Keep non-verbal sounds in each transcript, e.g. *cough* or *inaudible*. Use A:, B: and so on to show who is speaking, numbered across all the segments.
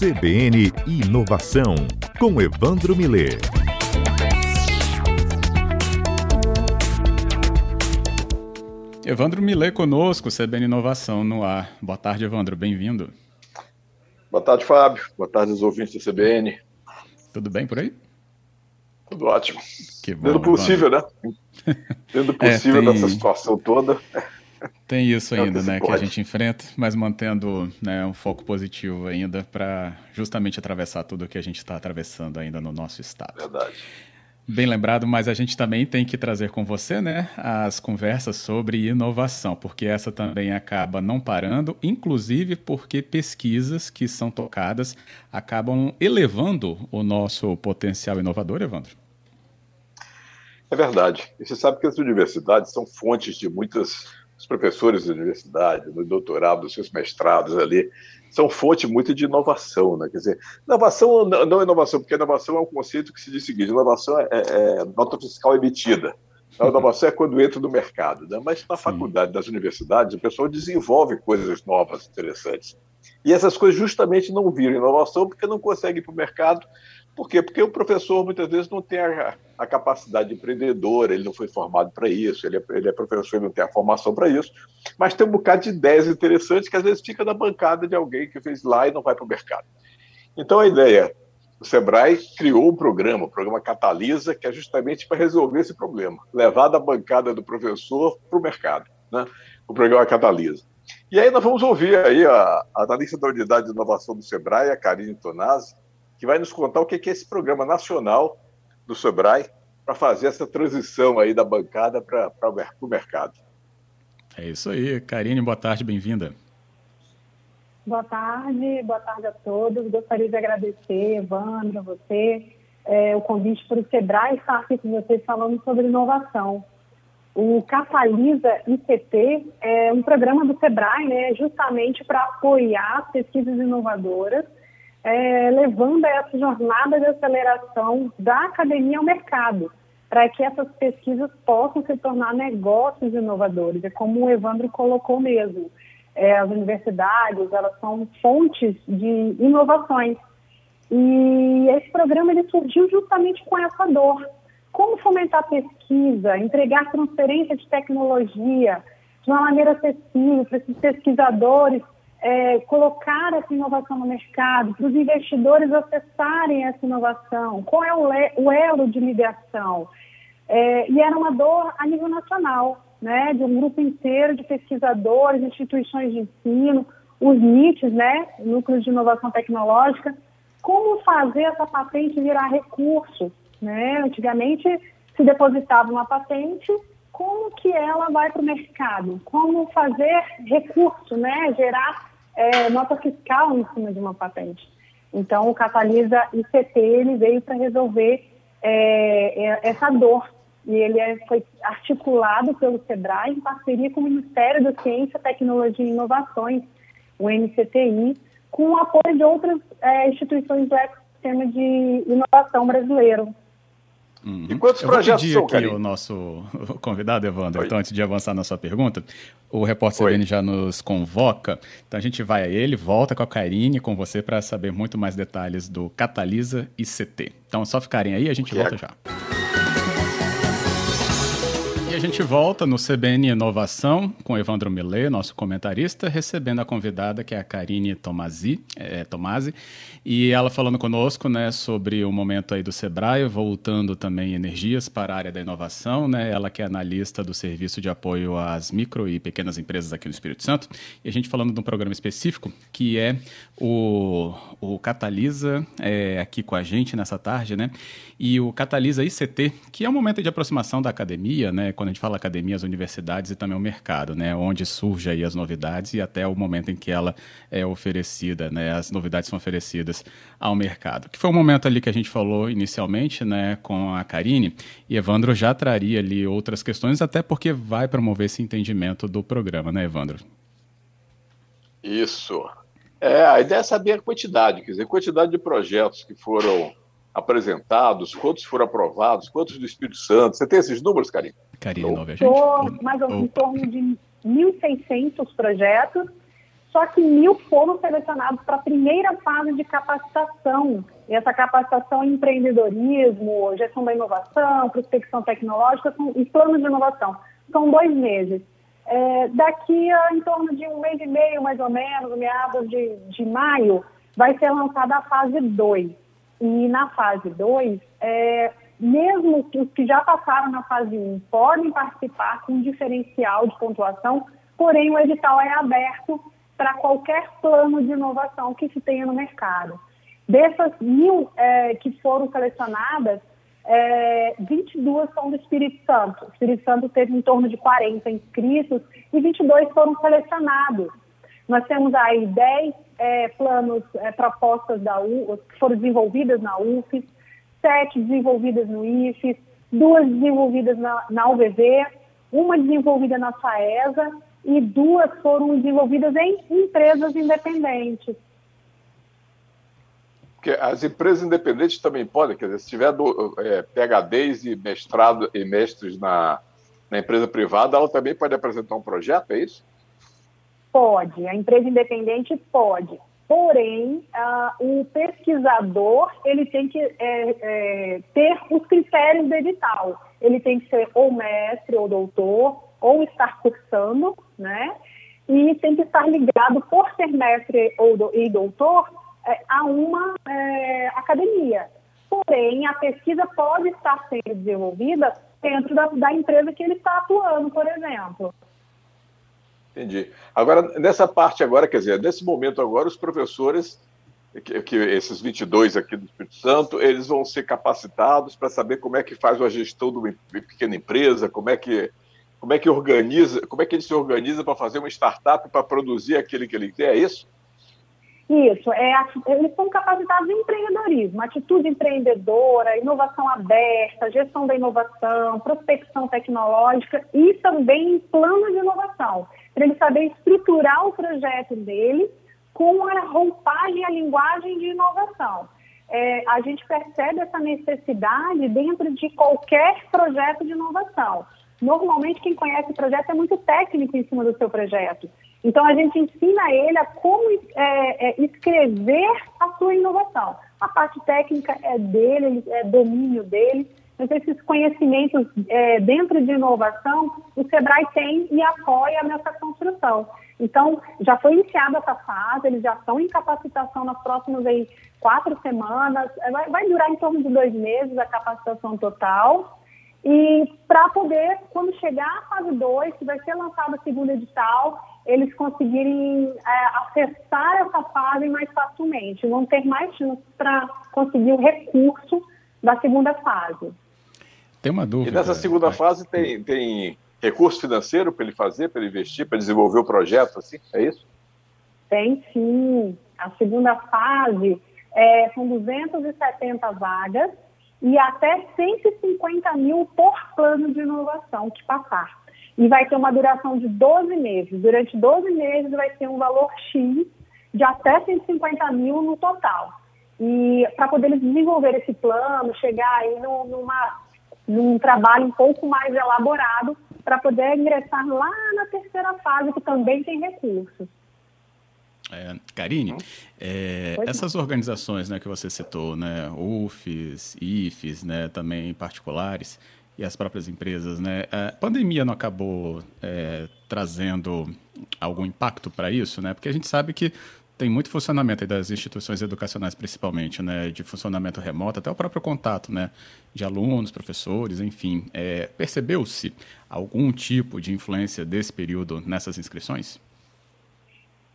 A: CBN Inovação, com Evandro Miller.
B: Evandro Miller conosco, CBN Inovação no ar. Boa tarde, Evandro, bem-vindo.
C: Boa tarde, Fábio. Boa tarde aos ouvintes da CBN.
B: Tudo bem por aí?
C: Tudo ótimo. Que bom, Dentro possível, né? Dentro *laughs* possível é, tem... nessa situação toda.
B: Tem isso é ainda, né, que a gente enfrenta, mas mantendo né, um foco positivo ainda para justamente atravessar tudo o que a gente está atravessando ainda no nosso estado.
C: Verdade.
B: Bem lembrado, mas a gente também tem que trazer com você, né, as conversas sobre inovação, porque essa também acaba não parando, inclusive porque pesquisas que são tocadas acabam elevando o nosso potencial inovador, Evandro.
C: É verdade. E você sabe que as universidades são fontes de muitas os professores da universidade, do doutorado, dos seus mestrados ali, são fonte muito de inovação, né? Quer dizer, inovação não é inovação, porque inovação é um conceito que se diz o seguinte: inovação é, é nota fiscal emitida. A inovação é quando entra no mercado, né? mas na faculdade, nas universidades, o pessoal desenvolve coisas novas, interessantes. E essas coisas justamente não viram inovação porque não conseguem ir para o mercado por quê? Porque o professor muitas vezes não tem a, a capacidade empreendedora, ele não foi formado para isso, ele é, ele é professor e não tem a formação para isso, mas tem um bocado de ideias interessantes que às vezes fica na bancada de alguém que fez lá e não vai para o mercado. Então a ideia, o Sebrae criou um programa, o programa Catalisa, que é justamente para resolver esse problema, levar da bancada do professor para o mercado, né? o programa Catalisa. E aí nós vamos ouvir aí a, a analista da unidade de inovação do Sebrae, a Karine Tonazzi, que vai nos contar o que é esse programa nacional do Sebrae para fazer essa transição aí da bancada para o mercado.
B: É isso aí. Karine, boa tarde, bem-vinda.
D: Boa tarde, boa tarde a todos. Gostaria de agradecer, Evandro, a você, é, o convite para o Sebrae estar aqui com vocês falando sobre inovação. O Catalisa ICT é um programa do Sebrae, né, justamente para apoiar pesquisas inovadoras é, levando essa jornada de aceleração da academia ao mercado, para que essas pesquisas possam se tornar negócios inovadores. É como o Evandro colocou mesmo. É, as universidades, elas são fontes de inovações. E esse programa ele surgiu justamente com essa dor. Como fomentar pesquisa, entregar transferência de tecnologia de uma maneira acessível para esses pesquisadores é, colocar essa inovação no mercado, para os investidores acessarem essa inovação, qual é o, o elo de ligação. É, e era uma dor a nível nacional, né, de um grupo inteiro de pesquisadores, instituições de ensino, os NITs, né, Núcleos de Inovação Tecnológica, como fazer essa patente virar recurso. Né? Antigamente se depositava uma patente, como que ela vai para o mercado? Como fazer recurso, né? gerar é, nota fiscal em cima de uma patente. Então, o Catalisa ICT ele veio para resolver é, é, essa dor e ele é, foi articulado pelo SEBRAE em parceria com o Ministério da Ciência, Tecnologia e Inovações, o MCTI, com o apoio de outras é, instituições do ecossistema de inovação brasileiro,
B: Uhum. E quantos Eu projetos vou pedir aqui o nosso *laughs* convidado, Evandro, Oi. então antes de avançar na sua pergunta, o repórter CBN já nos convoca, então a gente vai a ele, volta com a Karine, com você, para saber muito mais detalhes do Catalisa ICT. Então, só ficarem aí, a gente volta já. A gente volta no CBN Inovação com Evandro Millet, nosso comentarista, recebendo a convidada que é a Karine Tomasi, é, Tomasi, e ela falando conosco, né, sobre o momento aí do Sebrae, voltando também energias para a área da inovação, né, ela que é analista do Serviço de Apoio às Micro e Pequenas Empresas aqui no Espírito Santo, e a gente falando de um programa específico que é o, o Catalisa, é, aqui com a gente nessa tarde, né, e o Catalisa ICT, que é um momento de aproximação da academia, né, quando a gente fala academia, as universidades e também o mercado, né, onde surgem aí as novidades e até o momento em que ela é oferecida, né, as novidades são oferecidas ao mercado. Que foi um momento ali que a gente falou inicialmente, né, com a Karine, e Evandro já traria ali outras questões, até porque vai promover esse entendimento do programa, né, Evandro?
C: Isso. É, a ideia é saber a quantidade, quer dizer, quantidade de projetos que foram apresentados, quantos foram aprovados, quantos do Espírito Santo. Você tem esses números, Karine?
B: Karine, não, a gente?
D: Mais ou menos em torno de 1.600 projetos só que mil foram selecionados para a primeira fase de capacitação. E essa capacitação em empreendedorismo, gestão da inovação, prospecção tecnológica e plano de inovação. São dois meses. É, daqui a em torno de um mês e meio, mais ou menos, meados de, de maio, vai ser lançada a fase 2. E na fase 2, é, mesmo os que já passaram na fase 1 podem participar com um diferencial de pontuação, porém o edital é aberto para qualquer plano de inovação que se tenha no mercado. Dessas mil é, que foram selecionadas, é, 22 são do Espírito Santo. O Espírito Santo teve em torno de 40 inscritos e 22 foram selecionados. Nós temos aí 10 é, planos, é, propostas da U, que foram desenvolvidas na UFES, sete desenvolvidas no IFES, duas desenvolvidas na, na UVV, uma desenvolvida na FAESA e duas foram desenvolvidas em empresas independentes.
C: Porque as empresas independentes também podem, quer dizer, se tiver do, é, PHDs e mestrado e mestres na, na empresa privada, ela também pode apresentar um projeto, é isso?
D: Pode, a empresa independente pode. Porém, uh, o pesquisador ele tem que é, é, ter os critérios do edital. Ele tem que ser ou mestre ou doutor, ou estar cursando, né? E tem que estar ligado, por ser mestre ou do, e doutor, é, a uma é, academia. Porém, a pesquisa pode estar sendo desenvolvida dentro da, da empresa que ele está atuando, por exemplo.
C: Entendi. Agora, nessa parte agora, quer dizer, nesse momento agora, os professores, que, que esses 22 aqui do Espírito Santo, eles vão ser capacitados para saber como é que faz a gestão de uma pequena empresa, como é que como é que organiza, como é que ele se organiza para fazer uma startup para produzir aquele que ele quer, é isso?
D: Isso, é, eles são capacitados em empreendedorismo, atitude empreendedora, inovação aberta, gestão da inovação, prospecção tecnológica e também plano de inovação, para ele saber estruturar o projeto dele com a roupagem, a linguagem de inovação. É, a gente percebe essa necessidade dentro de qualquer projeto de inovação. Normalmente, quem conhece o projeto é muito técnico em cima do seu projeto. Então, a gente ensina ele a como é, é, escrever a sua inovação. A parte técnica é dele, é domínio dele, mas esses conhecimentos é, dentro de inovação, o SEBRAE tem e apoia nessa construção. Então, já foi iniciada essa fase, eles já estão em capacitação nas próximas aí, quatro semanas, vai, vai durar em torno de dois meses a capacitação total. E para poder, quando chegar a fase 2, que vai ser lançado a segunda edital, eles conseguirem é, acessar essa fase mais facilmente, não ter mais chance para conseguir o recurso da segunda fase.
B: Tem uma dúvida.
C: E nessa segunda é. fase tem, tem recurso financeiro para ele fazer, para ele investir, para desenvolver o projeto, assim? É isso?
D: Tem sim. A segunda fase é, são 270 vagas e até 150 mil por plano de inovação que passar. E vai ter uma duração de 12 meses. Durante 12 meses vai ter um valor X de até 150 mil no total. E para poder desenvolver esse plano, chegar aí no, numa, num trabalho um pouco mais elaborado, para poder ingressar lá na terceira fase, que também tem recursos.
B: É, Karine, é, essas organizações né, que você citou, né, UFES, IFES, né, também particulares, e as próprias empresas, né, a pandemia não acabou é, trazendo algum impacto para isso? Né? Porque a gente sabe que tem muito funcionamento das instituições educacionais, principalmente, né, de funcionamento remoto, até o próprio contato né, de alunos, professores, enfim. É, Percebeu-se algum tipo de influência desse período nessas inscrições?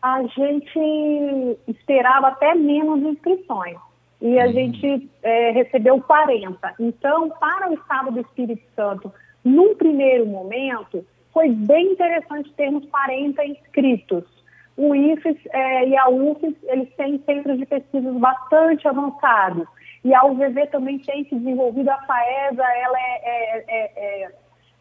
D: a gente esperava até menos inscrições e a uhum. gente é, recebeu 40. Então, para o Estado do Espírito Santo, num primeiro momento, foi bem interessante termos 40 inscritos. O IFES é, e a UFES, eles têm centros de pesquisas bastante avançados. E a UVV também tem se desenvolvido, a FAESA, ela é, é, é,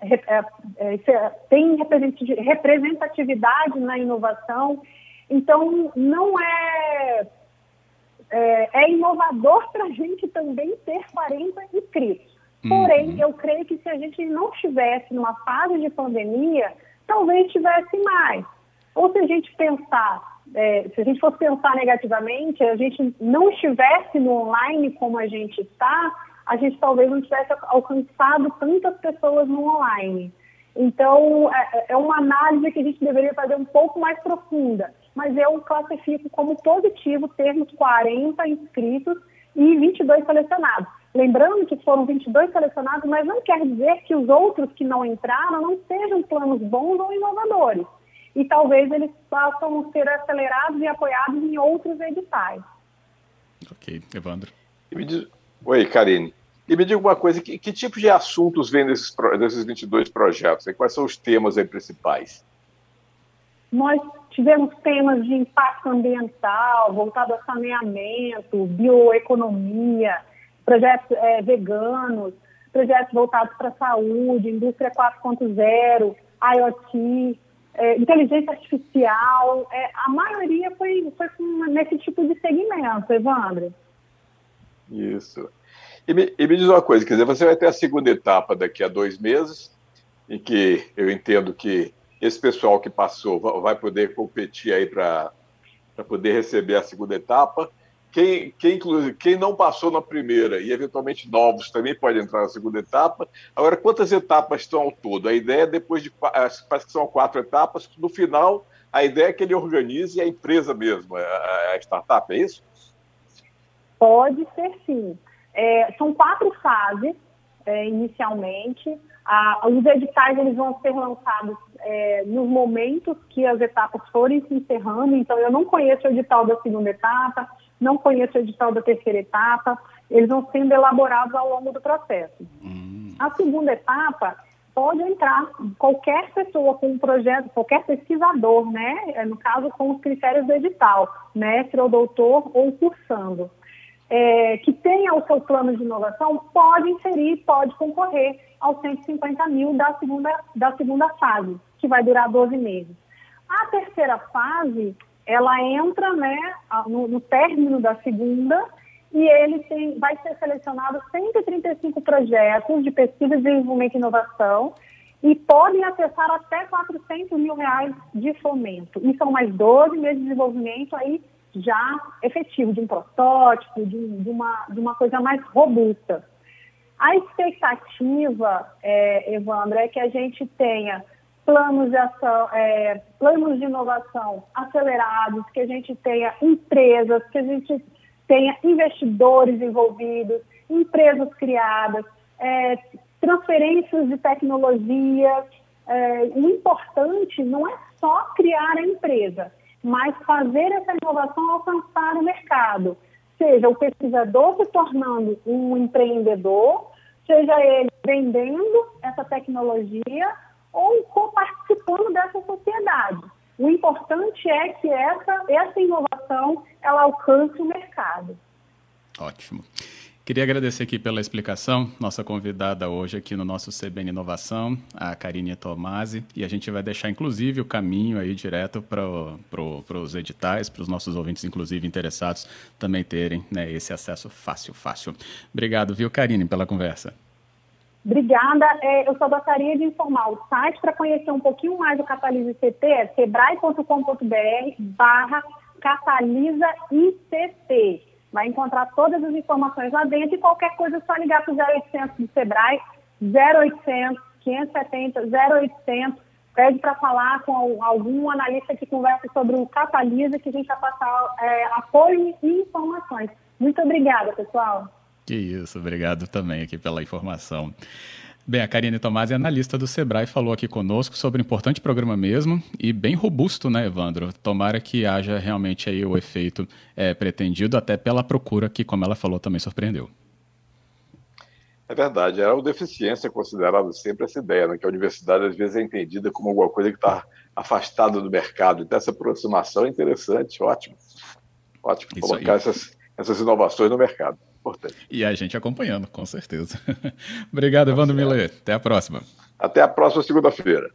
D: é, é tem representatividade na inovação então, não é, é, é inovador *laughs* para a gente também ter 40 inscritos. Porém, uhum. eu creio que se a gente não estivesse numa fase de pandemia, talvez tivesse mais. Ou se a gente pensar é, se a gente fosse pensar negativamente, a gente não estivesse no online como a gente está, a gente talvez não tivesse alcançado tantas pessoas no online. Então, é, é uma análise que a gente deveria fazer um pouco mais profunda. Mas eu classifico como positivo termos 40 inscritos e 22 selecionados. Lembrando que foram 22 selecionados, mas não quer dizer que os outros que não entraram não sejam planos bons ou inovadores. E talvez eles possam ser acelerados e apoiados em outros editais.
B: Ok, Evandro.
C: Diz... Oi, Karine. E me diga uma coisa, que, que tipo de assuntos vem desses, desses 22 projetos? E quais são os temas principais?
D: Nós tivemos temas de impacto ambiental, voltado a saneamento, bioeconomia, projetos é, veganos, projetos voltados para a saúde, indústria 4.0, IoT, é, inteligência artificial. É, a maioria foi, foi nesse tipo de segmento, Evandro.
C: Isso. E me, e me diz uma coisa, quer dizer, você vai ter a segunda etapa daqui a dois meses, em que eu entendo que esse pessoal que passou vai poder competir aí para poder receber a segunda etapa. Quem, quem, quem não passou na primeira e eventualmente novos também pode entrar na segunda etapa. Agora, quantas etapas estão ao todo? A ideia é depois de parece que são quatro etapas. No final, a ideia é que ele organize a empresa mesmo, a, startup, é isso?
D: Pode ser sim. É, são quatro fases é, inicialmente. Ah, os editais eles vão ser lançados é, nos momentos que as etapas forem se encerrando. Então, eu não conheço o edital da segunda etapa, não conheço o edital da terceira etapa. Eles vão sendo elaborados ao longo do processo. Hum. A segunda etapa pode entrar qualquer pessoa com um projeto, qualquer pesquisador, né? É, no caso, com os critérios do edital, mestre ou doutor ou cursando é, que tenha o seu plano de inovação pode inserir, pode concorrer aos 150 mil da segunda, da segunda fase, que vai durar 12 meses. A terceira fase, ela entra né, no, no término da segunda e ele tem, vai ser selecionado 135 projetos de pesquisa, desenvolvimento e inovação e podem acessar até 400 mil reais de fomento. E são mais 12 meses de desenvolvimento aí já efetivo, de um protótipo, de, de, uma, de uma coisa mais robusta. A expectativa, é, Evandro, é que a gente tenha planos de ação, é, planos de inovação acelerados, que a gente tenha empresas, que a gente tenha investidores envolvidos, empresas criadas, é, transferências de tecnologia. É, o importante não é só criar a empresa, mas fazer essa inovação alcançar o mercado. Seja o pesquisador se tornando um empreendedor, seja ele vendendo essa tecnologia ou participando dessa sociedade. O importante é que essa, essa inovação ela alcance o mercado.
B: Ótimo. Queria agradecer aqui pela explicação, nossa convidada hoje aqui no nosso CBN Inovação, a Karine Tomasi, e a gente vai deixar inclusive o caminho aí direto para pro, os editais, para os nossos ouvintes, inclusive interessados, também terem né, esse acesso fácil, fácil. Obrigado, viu, Karine, pela conversa.
D: Obrigada. É, eu só gostaria de informar o site para conhecer um pouquinho mais do Catalisa ICT, é sebrae.com.br barra Catalisa ICT. Vai encontrar todas as informações lá dentro e qualquer coisa é só ligar para o 0800 do Sebrae, 0800 570 0800. Pede para falar com algum analista que conversa sobre o Catalisa, que a gente vai passar é, apoio e informações. Muito obrigada, pessoal.
B: Que isso, obrigado também aqui pela informação. Bem, a Karine Tomás é analista do Sebrae, falou aqui conosco sobre um importante programa mesmo e bem robusto, né, Evandro? Tomara que haja realmente aí o efeito é, pretendido, até pela procura que, como ela falou, também surpreendeu.
C: É verdade, era o deficiência considerada sempre essa ideia, né, que a universidade às vezes é entendida como alguma coisa que está afastada do mercado. Então, essa aproximação é interessante, ótimo. Ótimo, Isso colocar essas, essas inovações no mercado importante.
B: E a gente acompanhando, com certeza. *laughs* Obrigado, Evandro Millet. Até a próxima.
C: Até a próxima segunda-feira.